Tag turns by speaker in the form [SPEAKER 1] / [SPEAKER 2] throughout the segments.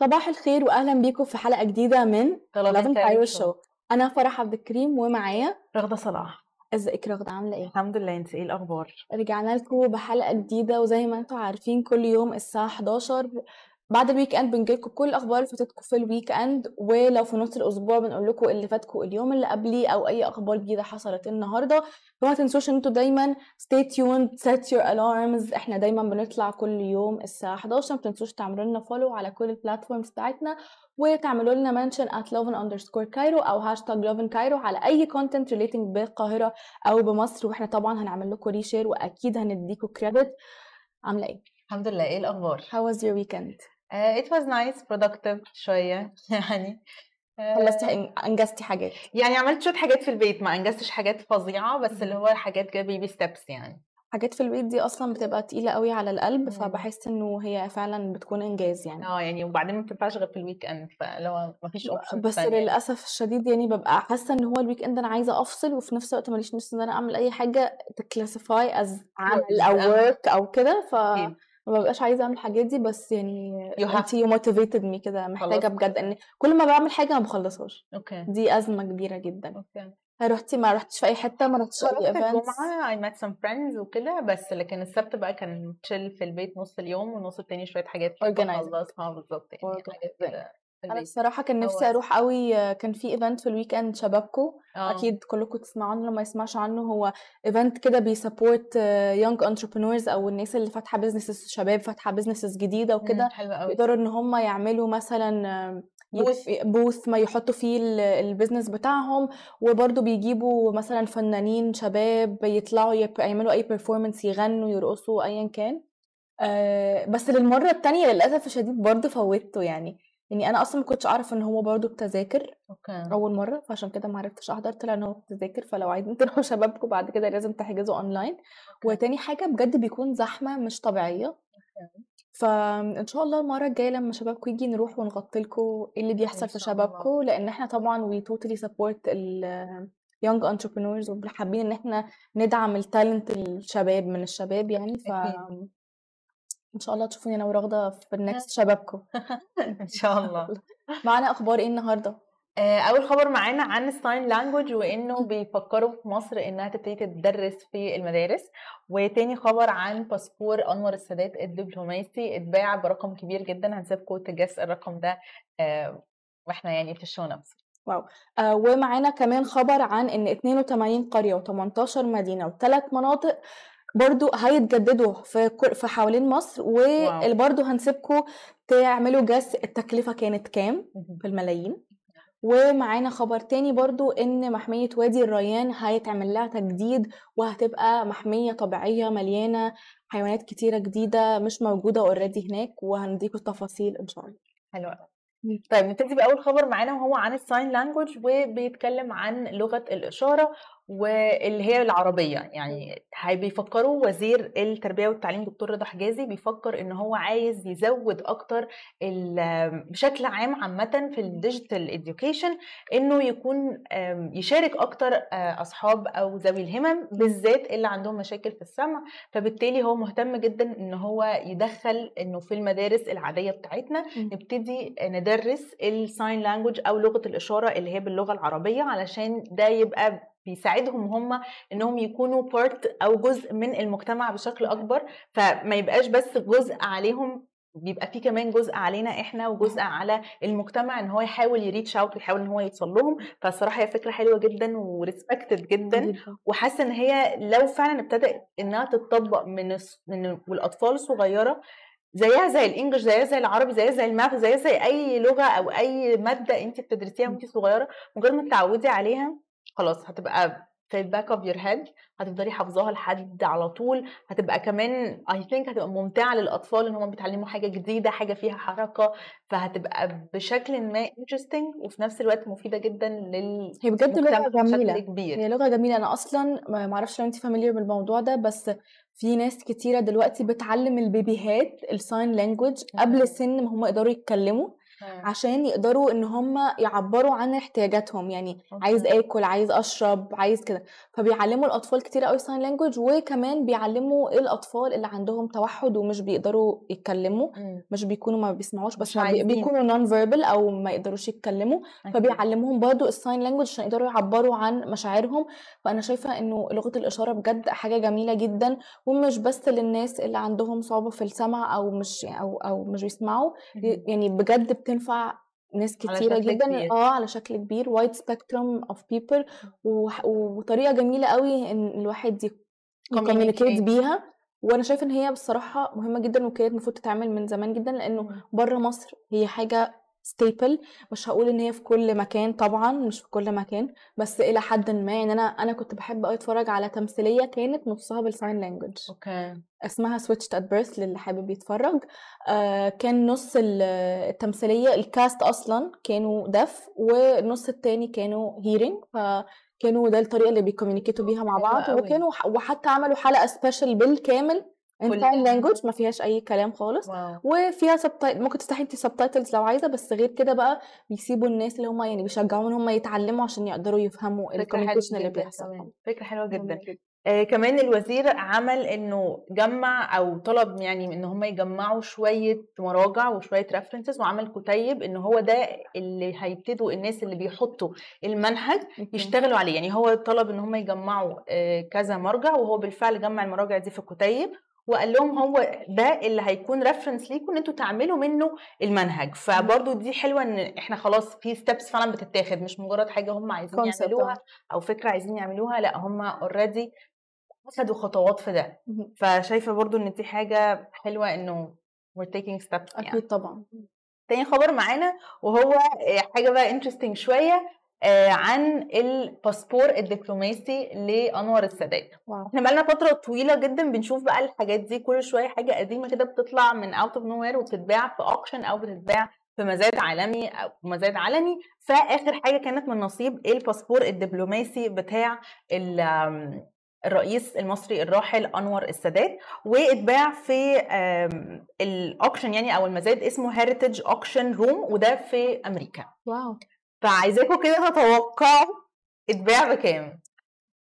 [SPEAKER 1] صباح الخير واهلا بيكم في حلقة جديدة من
[SPEAKER 2] طلبات Cairo
[SPEAKER 1] Show. أنا فرح عبد الكريم ومعايا
[SPEAKER 2] رغدة صلاح.
[SPEAKER 1] ازيك رغدة؟ عاملة إيه؟
[SPEAKER 2] الحمد لله انت إيه الأخبار؟
[SPEAKER 1] رجعنا لكم بحلقة جديدة وزي ما أنتم عارفين كل يوم الساعة 11 بعد ال weekend بنجيلكم كل الأخبار اللي فاتتكم في ال weekend ولو في نص الأسبوع بنقول لكم اللي فاتكم اليوم اللي قبليه أو أي أخبار جديدة حصلت النهارده. فما تنسوش إن أنتوا دايما stay tuned set your alarms. إحنا دايما بنطلع كل يوم الساعة 11 ما تنسوش تعملوا لنا follow على كل ال platforms بتاعتنا وتعملوا لنا mention at lovin underscore cairo أو hashtag lovin cairo على أي content relating بالقاهرة أو بمصر. وإحنا طبعا هنعمل لكم reshare وأكيد هنديكم credit عاملة إيه؟
[SPEAKER 2] الحمد لله. إيه الأخبار؟
[SPEAKER 1] How was your weekend?
[SPEAKER 2] Uh, it was nice productive شوية يعني آه،
[SPEAKER 1] خلصتي إنجزتي حاجات
[SPEAKER 2] يعني عملت شوية حاجات في البيت ما إنجزتش حاجات فظيعة بس اللي هو حاجات كده baby steps يعني
[SPEAKER 1] حاجات في البيت دي أصلا بتبقى تقيلة قوي على القلب
[SPEAKER 2] مم.
[SPEAKER 1] فبحس إنه هي فعلا بتكون إنجاز يعني
[SPEAKER 2] آه يعني وبعدين ما بتنفعش غير في ال weekend هو ما فيش option
[SPEAKER 1] بس للأسف الشديد يعني ببقى حاسة إن هو ال weekend أنا عايزة أفصل وفي نفس الوقت ماليش نفس إن أنا أعمل أي حاجة ت classify as عمل
[SPEAKER 2] أو.
[SPEAKER 1] work أو كده ف. ما ببقاش عايزة أعمل الحاجات دي بس يعني
[SPEAKER 2] You have
[SPEAKER 1] you motivated me كده محتاجة
[SPEAKER 2] خلاص.
[SPEAKER 1] بجد إن كل ما بعمل حاجة ما بخلصهاش.
[SPEAKER 2] Okay.
[SPEAKER 1] دي أزمة كبيرة جدا.
[SPEAKER 2] Okay.
[SPEAKER 1] رحتي ما رحتش في أي حتة؟ ما رحتش أي
[SPEAKER 2] خرجت الجمعة I met some friends وكده بس لكن السبت بقى كان chill في البيت نص اليوم والنص التاني شوية حاجات كده
[SPEAKER 1] Organizing.
[SPEAKER 2] بخلصها بالظبط يعني. حاجات كده.
[SPEAKER 1] أنا
[SPEAKER 2] البيت
[SPEAKER 1] الصراحه كان نفسي أروح قوي كان في event في ال weekend شبابكو
[SPEAKER 2] آه.
[SPEAKER 1] أكيد كلكم تسمعوا عنه لما يسمعش عنه هو event كده بي support young entrepreneurs أو الناس اللي فاتحة businesses شباب فاتحة businesses جديدة وكده يقدروا إن هم يعملوا مثلا
[SPEAKER 2] Booth.
[SPEAKER 1] booth ما يحطوا فيه ال- ال business بتاعهم وبرضه بيجيبوا مثلا فنانين شباب يطلعوا يعملوا أي performance يغنوا يرقصوا ايا كان. آه، بس للمرة التانية للأسف الشديد برضه فوتته يعني. يعني أنا أصلا ما كنتش أعرف إن هو برضه بتذاكر
[SPEAKER 2] okay.
[SPEAKER 1] أول مرة فعشان كده ما عرفتش أحضر طلع إن هو بتذاكر فلو عايزين تروحوا شبابكم بعد كده لازم تحجزوا اونلاين وتاني حاجة بجد بيكون زحمة مش طبيعية. فان شاء الله المرة الجاية لما شبابكم يجي نروح ونغطي لكم إيه اللي بيحصل
[SPEAKER 2] إن
[SPEAKER 1] في
[SPEAKER 2] شاء الله.
[SPEAKER 1] شبابكم لأن إحنا طبعا we totally support ال young entrepreneurs وحابين إن إحنا ندعم ال talent الشباب من الشباب يعني. ف
[SPEAKER 2] أكيد.
[SPEAKER 1] إن شاء الله تشوفوني أنا ورغده في ال next شبابكم.
[SPEAKER 2] إن شاء الله.
[SPEAKER 1] معانا أخبار إيه النهارده؟
[SPEAKER 2] آه، أول خبر معانا عن ال sign language وإنه بيفكروا في مصر إنها تبتدي تدرس في المدارس. وتاني خبر عن باسبور أنور السادات الدبلوماسي اتباع برقم كبير جدا. هنسيبكم ت guess الرقم ده آه، وإحنا يعني في ال show نفسه
[SPEAKER 1] آه، ومعانا كمان خبر عن إن 82 قرية و18 مدينة وثلاث مناطق برضو هيتجددوا في في حوالين مصر. وبرضو هنسيبكم تعملوا guess التكلفة كانت كام في الملايين. ومعانا خبر تاني برضو إن محمية وادي الريان هيتعمل لها تجديد وهتبقى محمية طبيعية مليانة حيوانات كتيرة جديدة مش موجودة already هناك وهنديكم التفاصيل إن شاء الله.
[SPEAKER 2] حلو. طيب نبتدي بأول خبر معانا وهو عن ال sign language وبيتكلم عن لغة الإشارة. واللي هي العربية يعني بيفكروا وزير التربية والتعليم دكتور رضا حجازي بيفكر إن هو عايز يزود أكتر بشكل عام عامة في ال digital education إنه يكون يشارك أكتر آه، أصحاب أو ذوي الهمم بالذات اللي عندهم مشاكل في السمع فبالتالي هو مهتم جدا إن هو يدخل إنه في المدارس العادية بتاعتنا. نبتدي ندرس ال sign language أو لغة الإشارة اللي هي باللغة العربية علشان ده يبقى بيساعدهم هم إنهم يكونوا part أو جزء من المجتمع بشكل أكبر فما يبقاش بس جزء عليهم بيبقى في كمان جزء علينا إحنا وجزء على المجتمع إن هو يحاول ي reach out ويحاول إن هو يوصل لهم. فالصراحة هي فكرة حلوة جدا و respected
[SPEAKER 1] جدا.
[SPEAKER 2] وحاسة إن هي لو فعلا ابتدت إنها تتطبق من من والاطفال الصغيرة زيها زي ال English زيها زي العربي زيها زي ال math زيها زي أي لغة أو أي مادة انت بتدرسيها وانت صغيرة مجرد ما تتعودي عليها خلاص هتبقى في ال back of your head هتفضلي حافظاها لحد على طول هتبقى كمان I think هتبقى ممتعة للأطفال إن هم بيتعلموا حاجة جديدة حاجة فيها حركة فهتبقى بشكل ما interesting وفي نفس الوقت مفيدة جدا لل
[SPEAKER 1] هي بجد
[SPEAKER 2] بشكل
[SPEAKER 1] جميلة.
[SPEAKER 2] كبير.
[SPEAKER 1] هي لغة جميلة. أنا أصلا ما معرفش لو أنت familiar بالموضوع ده بس في ناس كتيرة دلوقتي بتعلم البيبيهات ال sign language قبل سن ما هم يقدروا يتكلموا. عشان يقدروا إن هم يعبروا عن احتياجاتهم يعني عايز
[SPEAKER 2] okay.
[SPEAKER 1] آكل عايز أشرب عايز كده فبيعلموا الأطفال كتير قوي sign language وكمان بيعلموا الأطفال اللي عندهم توحد ومش بيقدروا يتكلموا
[SPEAKER 2] مم.
[SPEAKER 1] مش بيكونوا ما بيسمعوش بس ما. بيكونوا non verbal أو ما يقدروش يتكلموا
[SPEAKER 2] أكيد.
[SPEAKER 1] فبيعلموهم برضو ال sign language عشان يقدروا يعبروا عن مشاعرهم فأنا شايفة إنه لغة الإشارة بجد حاجة جميلة جدا ومش بس للناس اللي عندهم صعوبة في السمع أو مش أو أو مش بيسمعوا
[SPEAKER 2] مم.
[SPEAKER 1] يعني بجد بتنفع ناس كتيرة جدا
[SPEAKER 2] كبير.
[SPEAKER 1] آه على شكل كبير wide spectrum of people وطريقة جميلة قوي إن الواحد ي
[SPEAKER 2] communicate.
[SPEAKER 1] بيها وأنا شايفة إن هي بصراحة مهمة جدا وكانت المفروض تتعمل من زمان جدا
[SPEAKER 2] لأنه.
[SPEAKER 1] بره مصر هي حاجة stable مش هقول إن هي في كل مكان طبعا مش في كل مكان بس إلى حد ما يعني أنا أنا كنت بحب قوي أتفرج على تمثيلية كانت نصها بال sign
[SPEAKER 2] language okay
[SPEAKER 1] اسمها switched at birth للي حابب يتفرج. آه كان نص ال- التمثيلية ال cast أصلا كانوا deaf والنص التاني كانوا hearing فكانوا ده الطريقة اللي بي communicate وا بيها مع بعض. وكانوا وحتى عملوا حلقة special بالكامل
[SPEAKER 2] كلها.
[SPEAKER 1] sign language ما فيهاش أي كلام خالص.
[SPEAKER 2] wow.
[SPEAKER 1] وفيها subtitle ممكن تفتحي انت subtitles لو عايزة بس غير كده بقى بيسيبوا الناس اللي هم يعني بيشجعوهم إن هم يتعلموا عشان يقدروا يفهموا
[SPEAKER 2] ال
[SPEAKER 1] communication اللي بيحصل.
[SPEAKER 2] حلوة
[SPEAKER 1] مهمة
[SPEAKER 2] جدا. آه كمان الوزير عمل إنه جمع أو طلب يعني إن هم يجمعوا شوية مراجع وشوية references وعمل كتيب إن هو ده اللي هيبتدوا الناس اللي بيحطوا المنهج. يشتغلوا عليه يعني هو طلب إن هم يجمعوا آه، كذا مرجع وهو بالفعل جمع المراجع دي في كتيب وقال لهم هو ده اللي هيكون reference ليكم إن أنتوا تعملوا منه المنهج فبرضو دي حلوة إن إحنا خلاص في steps فعلا بتتاخد مش مجرد حاجة هم عايزين يعملوها
[SPEAKER 1] آه.
[SPEAKER 2] أو فكرة عايزين يعملوها لأ هم already اخدوا خطوات في ده. فشايفة برضو إن دي حاجة حلوة إنه we're taking steps يعني.
[SPEAKER 1] أكيد طبعا.
[SPEAKER 2] تاني خبر معانا وهو آه، حاجة بقى interesting شوية آه، عن الباسبور الدبلوماسي لأنور السادات.
[SPEAKER 1] wow.
[SPEAKER 2] إحنا بقالنا فترة طويلة جدا بنشوف بقى الحاجات دي كل شوية حاجة قديمة كده بتطلع من out of nowhere وبتتباع في auction أو بتتباع في مزاد عالمي أو مزاد علني. فآخر حاجة كانت من نصيب الباسبور الدبلوماسي بتاع ال- الرئيس المصري الراحل أنور السادات واتباع في ال auction يعني أو المزاد اسمه heritage auction room وده في أمريكا.
[SPEAKER 1] wow.
[SPEAKER 2] فعايزاكم كده تتوقعوا اتباع بكام؟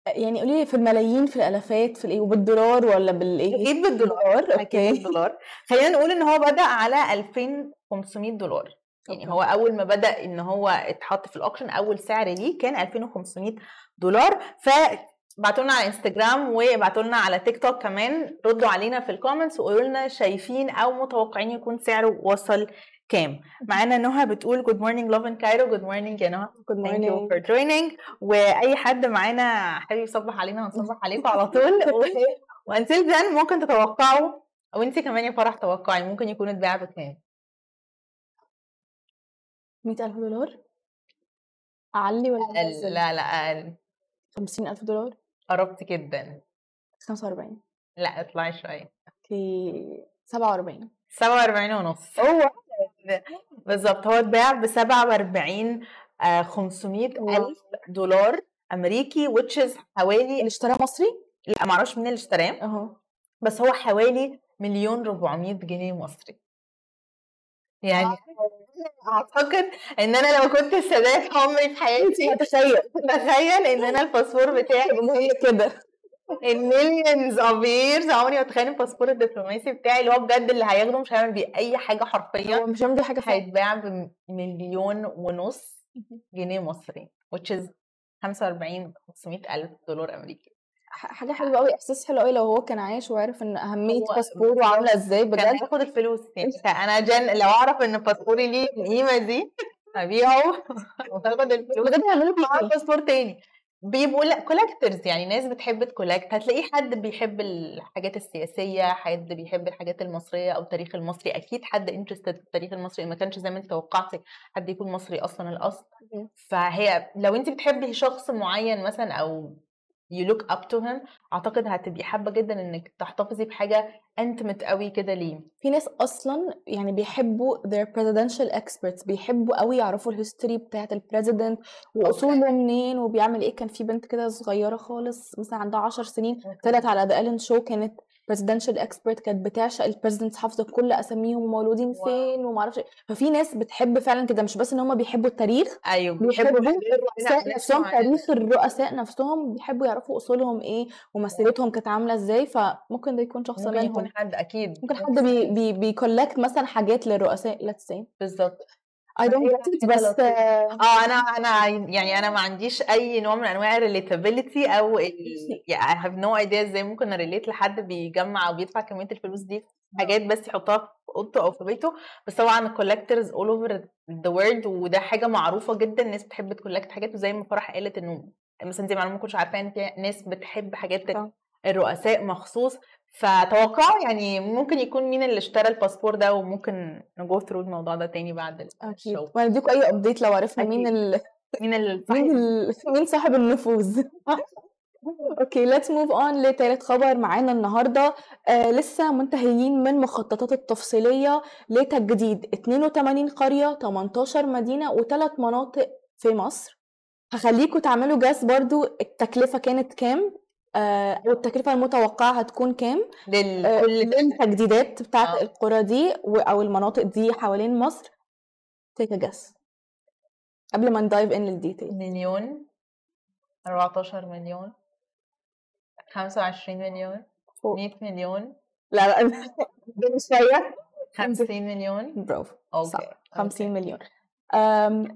[SPEAKER 1] يعني قولي لي في الملايين في الالافات في الإيه وبالدولار ولا بالإيه؟
[SPEAKER 2] أكيد بالدولار
[SPEAKER 1] أكيد
[SPEAKER 2] بالدولار. خلينا نقول إن هو بدأ على 2500 دولار. يعني. هو أول ما بدأ إن هو اتحط في ال auction أول سعر ليه كان 2500 دولار. ف بعتوا لنا على انستجرام وابعتوا لنا على تيك توك كمان ردوا علينا في ال comments وقولوا لنا شايفين أو متوقعين يكون سعره وصل كام. معانا نهى بتقول good morning Love in Cairo good morning يا نهى. good
[SPEAKER 1] morning
[SPEAKER 2] for joining وأي حد معانا حابب يصبح علينا هنصبح عليكم على طول. و until then ممكن تتوقعوا أو انت كمان يا فرح توقعي ممكن يكون اتباع بكام.
[SPEAKER 1] 100000 دولار؟ اعلي ولا
[SPEAKER 2] أقل. لا لا أقل.
[SPEAKER 1] 50000 دولار؟
[SPEAKER 2] قربت جدا.
[SPEAKER 1] 45
[SPEAKER 2] لأ اطلعي شوية.
[SPEAKER 1] okay 47
[SPEAKER 2] 47 ونص. هو بالظبط هو اتباع ب 47 آه، 500
[SPEAKER 1] wow.
[SPEAKER 2] ألف دولار أمريكي which is حوالي
[SPEAKER 1] اللي اشتراه مصري؟
[SPEAKER 2] لأ معرفش مين اللي اشتراه
[SPEAKER 1] أهو.
[SPEAKER 2] بس هو حوالي مليون 400 جنيه مصري. يعني أعتقد إن أنا لو كنت السادات عمري في حياتي
[SPEAKER 1] تخيل
[SPEAKER 2] تخيل إن أنا الباسبور بتاعي
[SPEAKER 1] هي كده.
[SPEAKER 2] ال millions of years عمري ما أتخيل الباسبور الدبلوماسي بتاعي اللي هو بجد اللي هياخده مش هيعمل بيه أي حاجة حرفيا
[SPEAKER 1] هو مش هعمل حاجة فعلا.
[SPEAKER 2] هيتباع بمليون ونص جنيه مصري which is 45 500 ألف دولار
[SPEAKER 1] أمريكي. حاجة حلوة قوي إحساس حلو قوي لو هو كان عايش وعارف إن أهمية
[SPEAKER 2] هو
[SPEAKER 1] باسبور وعامله إزاي
[SPEAKER 2] كان
[SPEAKER 1] بجد.
[SPEAKER 2] هياخد الفلوس. يعني أنا جن لو أعرف إن باسبوري ليه القيمة دي هبيعه وهاخد الفلوس.
[SPEAKER 1] بجد
[SPEAKER 2] معاه باسبور تاني. بيبقوا لأ collectors يعني ناس بتحب ت collect هتلاقيه حد بيحب الحاجات السياسية حد بيحب الحاجات المصرية أو التاريخ المصري. أكيد حد interested في التاريخ المصري. ما كانش زي ما أنت توقعتي حد يكون مصري أصلا
[SPEAKER 1] الأصل.
[SPEAKER 2] فهي لو أنت بتحبي شخص معين مثلا أو you look up to him أعتقد هتبقي حابة جدا إنك تحتفظي بحاجة intimate قوي كده ليه.
[SPEAKER 1] في ناس أصلا يعني بيحبوا their presidential experts بيحبوا قوي يعرفوا ال history بتاعة ال president وأصوله منين وبيعمل إيه. كان في بنت كده صغيرة خالص مثلا عندها 10 سنين طلعت على The Ellen Show كانت presidential expert كانت بتعشق ال presidents حافظة كل أساميهم ومولودين
[SPEAKER 2] wow.
[SPEAKER 1] فين وما أعرفش إيه. ففي ناس بتحب فعلا كده مش بس إن هم بيحبوا التاريخ
[SPEAKER 2] أيوه
[SPEAKER 1] بيحبوا
[SPEAKER 2] يحبوا
[SPEAKER 1] الرؤساء نفسهم تاريخ الرؤساء نفسهم بيحبوا يعرفوا أصولهم إيه ومسيرتهم كانت عاملة إزاي فممكن ده يكون شخص
[SPEAKER 2] ممكن يكون حد أكيد.
[SPEAKER 1] ممكن حد بي بي بي collect مثلا حاجات للرؤساء let's say.
[SPEAKER 2] بالظبط فهي
[SPEAKER 1] I don't get it.
[SPEAKER 2] حاجة
[SPEAKER 1] بس. آه،
[SPEAKER 2] آه أنا أنا يعني أنا ما عنديش أي نوع من أنواع ال relatability أو ال... يعني I have no idea إزاي ممكن ا relate لحد بيجمع أو بيدفع كمية الفلوس دي في حاجات بس يحطها في أوضته أو في بيته. بس طبعا ال collectors all over the world وده حاجة معروفة جدا الناس بتحب ت collect حاجات. وزي ما فرح قالت إنه مثلا دي معلومة ما كنتش عارفاها ان في ناس بتحب حاجات. الرؤساء مخصوص. فتوقعوا يعني ممكن يكون مين اللي اشترى الباسبور ده وممكن ن go through الموضوع ده تاني بعد
[SPEAKER 1] أكيد.
[SPEAKER 2] ال show
[SPEAKER 1] وهنديكوا أي update لو عرفنا مين. ال...
[SPEAKER 2] مين اللي
[SPEAKER 1] مين ال... مين صاحب النفوذ. okay let's move on لتالت خبر معانا النهارده. آه لسه منتهيين من مخططات التفصيلية لتجديد 82 قرية 18 مدينة وثلاث مناطق في مصر. هخليكم تعملوا guess برضو التكلفة كانت كام؟ آه أو التكلفة المتوقعة هتكون كام؟ آه،
[SPEAKER 2] لكل
[SPEAKER 1] للتجديدات بتاعت
[SPEAKER 2] آه.
[SPEAKER 1] القرى دي أو المناطق دي حوالين مصر. take guess قبل ما ن dive in لل detail
[SPEAKER 2] مليون 14 مليون 25 مليون
[SPEAKER 1] فوق.
[SPEAKER 2] 100 مليون.
[SPEAKER 1] لا لا شوية.
[SPEAKER 2] 50 مليون.
[SPEAKER 1] برافو.
[SPEAKER 2] okay
[SPEAKER 1] صح. 50
[SPEAKER 2] okay.
[SPEAKER 1] مليون.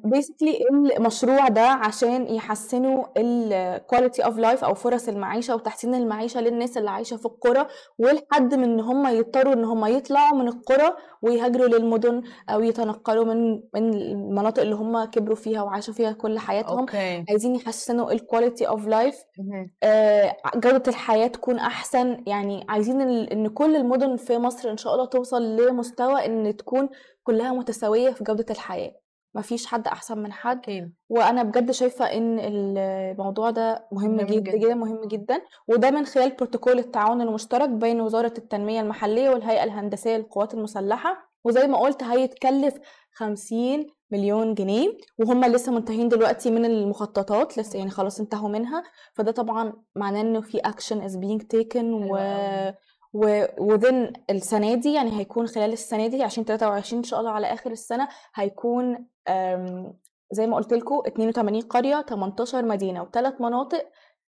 [SPEAKER 1] basically المشروع ده عشان يحسنوا ال quality of life أو فرص المعيشة وتحسين المعيشة للناس اللي عايشة في القرى ولحد من إن هم يضطروا إن هم يطلعوا من القرى ويهاجروا للمدن أو يتنقلوا من من المناطق اللي هم كبروا فيها وعاشوا فيها كل حياتهم.
[SPEAKER 2] okay.
[SPEAKER 1] عايزين يحسنوا ال quality of
[SPEAKER 2] life
[SPEAKER 1] مهم. جودة الحياة تكون أحسن. يعني عايزين إن كل المدن في مصر إن شاء الله توصل لمستوى إن تكون كلها متساوية في جودة الحياة مفيش حد أحسن من حد
[SPEAKER 2] أكيد
[SPEAKER 1] وأنا بجد شايفة إن الموضوع ده مهم
[SPEAKER 2] مهم
[SPEAKER 1] جدا
[SPEAKER 2] جدا.
[SPEAKER 1] جدا مهم جدا وده من خلال بروتوكول التعاون المشترك بين وزارة التنمية المحلية والهيئة الهندسية للقوات المسلحة وزي ما قلت هيتكلف 50 مليون جنيه وهم لسه منتهين دلوقتي من المخططات لسه يعني خلاص انتهوا منها فده طبعا معناه إنه في action is being taken و. و within السنة دي يعني هيكون خلال السنة دي 2023 إن شاء الله على آخر السنة هيكون زي ما قلت لكم 82 قرية 18 مدينة وثلاث مناطق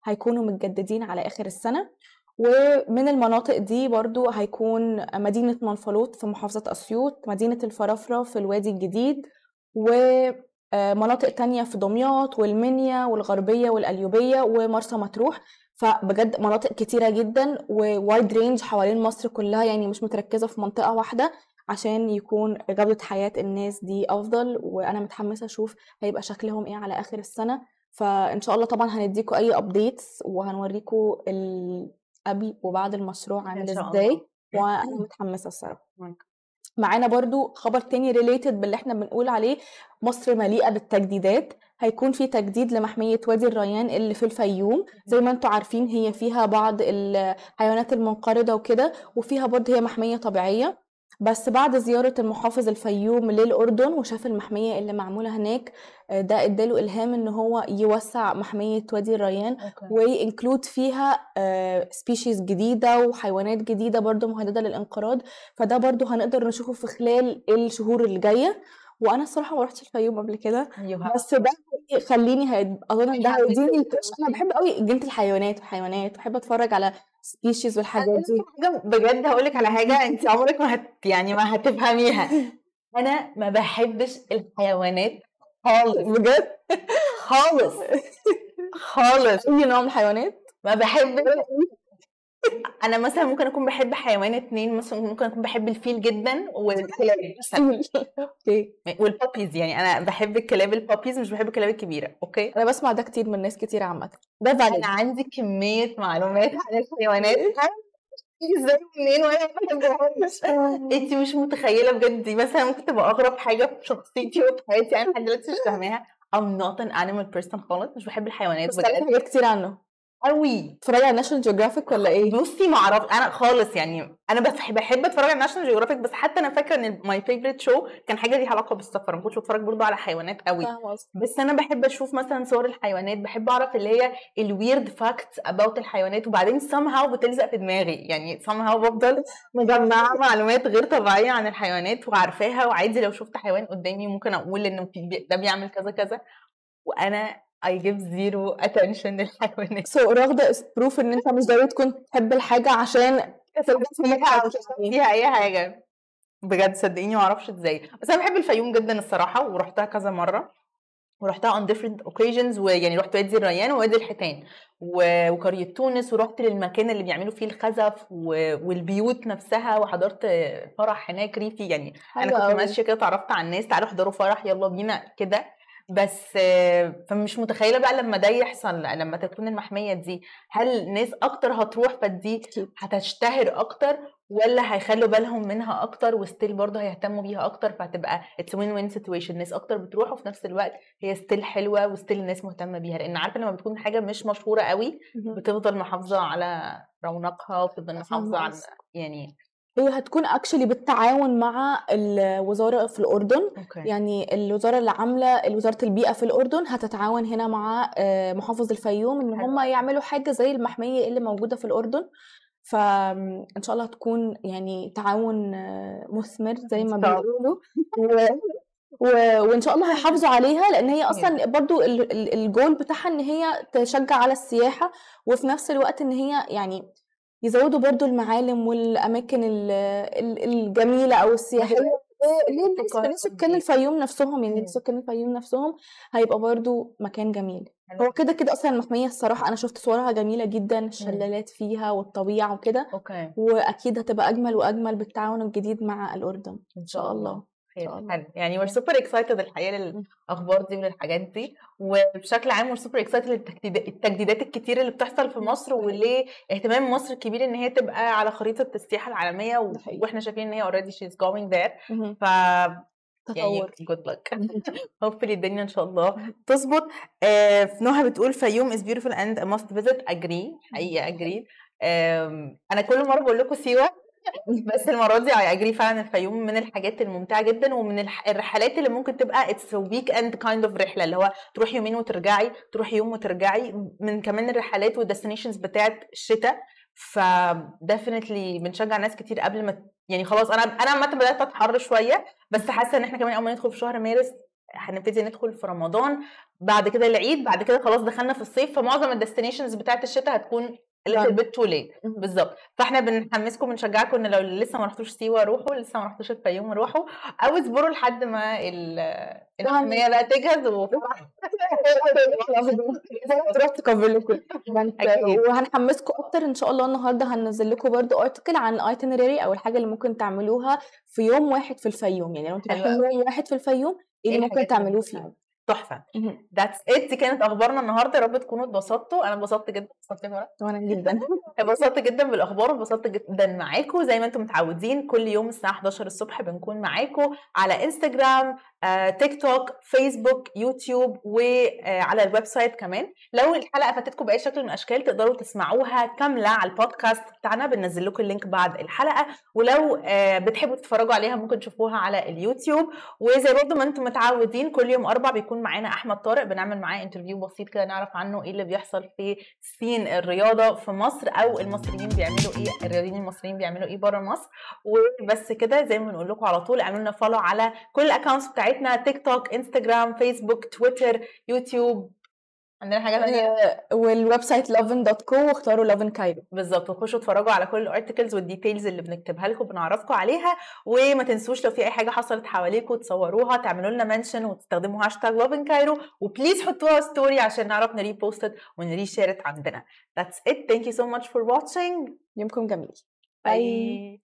[SPEAKER 1] هيكونوا متجددين على آخر السنة. ومن المناطق دي برضو هيكون مدينة منفلوط في محافظة أسيوط مدينة الفرافرة في الوادي الجديد ومناطق تانية في دمياط والمنيا والغربية والقليوبية ومرسى مطروح. فبجد مناطق كتيرة جدا و wide range حوالين مصر كلها يعني مش متركزة في منطقة واحدة عشان يكون جودة حياة الناس دي أفضل. وأنا متحمسة أشوف هيبقى شكلهم إيه على آخر السنة. فإن شاء الله طبعا هنديكوا أي updates وهنوريكوا ال- قبل وبعد المشروع عامل. إزاي. وأنا متحمسة الصراحة. معانا برضو خبر تاني related باللي إحنا بنقول عليه مصر مليئة بالتجديدات. هيكون في تجديد لمحمية وادي الريان اللي في الفيوم. زي ما أنتم عارفين هي فيها بعض الحيوانات المنقرضة وكده وفيها برضه هي محمية طبيعية. بس بعد زيارة المحافظ الفيوم للأردن وشاف المحمية اللي معمولة هناك آه، ده اداله إلهام إن هو يوسع محمية وادي الريان
[SPEAKER 2] okay.
[SPEAKER 1] وي include فيها species جديدة وحيوانات جديدة برضو مهددة للانقراض. فده برضو هنقدر نشوفه في خلال الشهور اللي جاية وأنا الصراحة ما رحتش الفيوم قبل كده
[SPEAKER 2] have-
[SPEAKER 1] بس ده هيد... أظن إن ده هيديني أنا بحب قوي جنة الحيوانات والحيوانات بحب أتفرج على species والحاجات دي.
[SPEAKER 2] بجد هقول لك على حاجة أنت عمرك ما هت يعني ما هتفهميها. أنا ما بحبش الحيوانات خالص.
[SPEAKER 1] بجد؟
[SPEAKER 2] خالص. خالص.
[SPEAKER 1] أي نوع من الحيوانات؟
[SPEAKER 2] ما بحبش أنا مثلا ممكن أكون بحب حيوان اتنين مثلا ممكن أكون بحب الفيل جدا والكلاب. مثلا
[SPEAKER 1] okay.
[SPEAKER 2] وال puppies يعني أنا بحب الكلاب ال puppies مش بحب الكلاب الكبيرة. okay?
[SPEAKER 1] أنا بسمع ده كتير من ناس كتير عامة. ده أنا
[SPEAKER 2] عندي كمية معلومات عن الحيوانات. إزاي منين وأنا ما بحبهمش؟ انت مش متخيلة بجد. دي مثلا ممكن تبقى أغرب حاجة في شخصيتي وفي حياتي أنا لحد دلوقتي مش فاهماها I'm not an animal person خالص مش بحب الحيوانات
[SPEAKER 1] بس
[SPEAKER 2] بجد.
[SPEAKER 1] حاجات كتير عنه.
[SPEAKER 2] قوي
[SPEAKER 1] بتتفرجي على ناشونال جيوغرافيك ولا إيه؟
[SPEAKER 2] بصي ما أعرف. أنا خالص يعني أنا بحب بحب أتفرج على ناشونال جيوغرافيك بس حتى أنا فاكرة إن my favorite show كان حاجة ليها علاقة بالسفر. ما كنتش بتفرج برضه على حيوانات قوي. بس أنا بحب أشوف مثلا صور الحيوانات بحب أعرف اللي هي ال weird facts about الحيوانات وبعدين somehow بتلزق في دماغي. يعني somehow بفضل مجمعة معلومات غير طبيعية عن الحيوانات وعارفاها وعادي لو شفت حيوان قدامي ممكن أقول انه ده بيعمل كذا كذا. وأنا I give zero attention للحيوانات
[SPEAKER 1] so رغدة is proof إن أنت مش ضروري تكون تحب الحاجة عشان
[SPEAKER 2] فيها فيها أي حاجة. بجد صدقيني ما أعرفش إزاي. بس أنا بحب الفيوم جدا الصراحة ورحتها كذا مرة. ورحتها on different occasions ويعني رحت وادي الريان ووادي الحيتان. و- وقرية تونس ورحت للمكان اللي بيعملوا فيه الخزف و- والبيوت نفسها وحضرت فرح هناك ريفي. يعني
[SPEAKER 1] أنا
[SPEAKER 2] كنت. ماشيه كده اتعرفت على الناس. تعالوا احضروا فرح يلا بينا كده. بس فمش متخيلة بقى لما ده يحصل لما تكون المحمية دي هل ناس أكتر هتروح فدي. هتشتهر أكتر ولا هيخلوا بالهم منها أكتر و still برضه هيهتموا بيها أكتر فهتبقى it's win win situation ناس أكتر بتروح وفي نفس الوقت هي still حلوة و still الناس مهتمة بيها لأن عارفة لما بتكون حاجة مش مشهورة قوي بتفضل محافظة على رونقها وبتفضل محافظة على. يعني
[SPEAKER 1] هي هتكون actually بالتعاون مع الوزارة في الأردن.
[SPEAKER 2] okay.
[SPEAKER 1] يعني الوزارة اللي عاملة وزارة البيئة في الأردن هتتعاون هنا مع آه، محافظ الفيوم
[SPEAKER 2] حلو.
[SPEAKER 1] هم يعملوا حاجة زي المحمية اللي موجودة في الأردن. فإن شاء الله هتكون يعني تعاون آه، مثمر زي ما. بيقولوا. و... و... وإن شاء الله هيحافظوا عليها لأن هي أصلا برضو ال- ال- الجول بتاعها إن هي تشجع على السياحة وفي نفس الوقت إن هي يعني يزودوا برضو المعالم والأماكن ال- ال- الجميلة أو السياحية. ليه؟ ليه؟ سكان
[SPEAKER 2] دي.
[SPEAKER 1] الفيوم نفسهم يعني. سكان الفيوم نفسهم هيبقى برضو مكان جميل.
[SPEAKER 2] حلو.
[SPEAKER 1] هو كده كده أصلا المحمية الصراحة أنا شفت صورها جميلة جدا الشلالات فيها والطبيعة وكده
[SPEAKER 2] okay.
[SPEAKER 1] وأكيد هتبقى أجمل وأجمل بالتعاون الجديد مع الأردن
[SPEAKER 2] إن
[SPEAKER 1] شاء الله.
[SPEAKER 2] حلو يعني we're super excited الحقيقة للأخبار دي وللحاجات دي وبشكل عام we're super excited للتجديد- التجديدات الكتير اللي بتحصل في مصر وليه اهتمام مصر الكبير إن هي تبقى على خريطة السياحة العالمية و... وإحنا شايفين إن هي already she's going there. ف يعني
[SPEAKER 1] تطور.
[SPEAKER 2] good luck. Hopefully الدنيا إن شاء الله تظبط. آه نهى بتقول فيوم is beautiful and a must visit. Agree. حقيقة agree. آم، أنا كل مرة بقول لكم سيوة بس المرة دي agree فعلا الفيوم من الحاجات الممتعة جدا ومن الرحلات اللي ممكن تبقى it's weekend kind of رحلة اللي هو تروحي يومين وترجعي تروحي يوم وترجعي من كمان الرحلات وال destinations بتاعت الشتاء. ف definitely بنشجع ناس كتير قبل ما يعني خلاص أنا أنا عامة بدأت أتحر شوية بس حاسة إن إحنا كمان أول ما ندخل في شهر مارس هنبتدي ندخل في رمضان. بعد كده العيد بعد كده خلاص دخلنا في الصيف فمعظم ال destinations بتاعت الشتاء هتكون bit too late.
[SPEAKER 1] مهم.
[SPEAKER 2] بالظبط. فاحنا بنحمسكم بنشجعكم إن لو لسه ما رحتوش سيوة روحوا لسه ما رحتوش الفيوم روحوا. أو اصبروا لحد ما ال- المحميه بقى تجهز.
[SPEAKER 1] تروح
[SPEAKER 2] أكيد.
[SPEAKER 1] وهنحمسكم أكتر إن شاء الله النهارده هننزل لكم برضو article عن ال itinerary أو الحاجة اللي ممكن تعملوها في يوم واحد في الفيوم. يعني لو
[SPEAKER 2] أنتوا
[SPEAKER 1] رايحين يوم واحد في الفيوم إيه اللي ممكن
[SPEAKER 2] الحاجات اللي
[SPEAKER 1] تعملوه
[SPEAKER 2] ممكن
[SPEAKER 1] فيه تحفة.
[SPEAKER 2] That's it دي كانت أخبارنا النهارده. يا رب تكونوا اتبسطتوا. أنا اتبسطت جدا. اتبسطت؟
[SPEAKER 1] وأنا جدا.
[SPEAKER 2] اتبسطت جدا بالأخبار. واتبسطت جدا معاكم. زي ما أنتم متعودين كل يوم الساعة 11 الصبح بنكون معاكم على انستجرام تيك توك فيسبوك يوتيوب وعلى ال website كمان. لو الحلقة فاتتكم بأي شكل من الأشكال تقدروا تسمعوها كاملة على البودكاست بتاعنا. بننزل لكم ال link بعد الحلقة. ولو آه، بتحبوا تتفرجوا عليها ممكن تشوفوها على اليوتيوب. وزي برضو ما أنتم متعودين كل يوم أربع بيكون معانا أحمد طارق. بنعمل معاه interview بسيط كده نعرف عنه إيه اللي بيحصل في scene الرياضة في مصر أو المصريين بيعملوا إيه الرياضيين المصريين بيعملوا إيه بره مصر. وبس كده زي ما بنقول لكم على طول اعملوا لنا follow على كل ال accounts بتاعتنا تيك توك انستجرام فيسبوك تويتر يوتيوب عندنا حاجة ثانية
[SPEAKER 1] آه، وال website لافن dot co واختاروا لافن كايرو
[SPEAKER 2] بالظبط وخشوا اتفرجوا على كل ال articles وال details اللي بنكتبها لكم بنعرفكم عليها وما تنسوش لو في أي حاجة حصلت حواليكم تصوروها تعملوا لنا mention وتستخدموا هاشتاج لوفن كايرو و please حطوها story عشان نعرف ن repost ون reshare عندنا That's it. Thank you so much for watching.
[SPEAKER 1] يومكم جميل
[SPEAKER 2] Bye.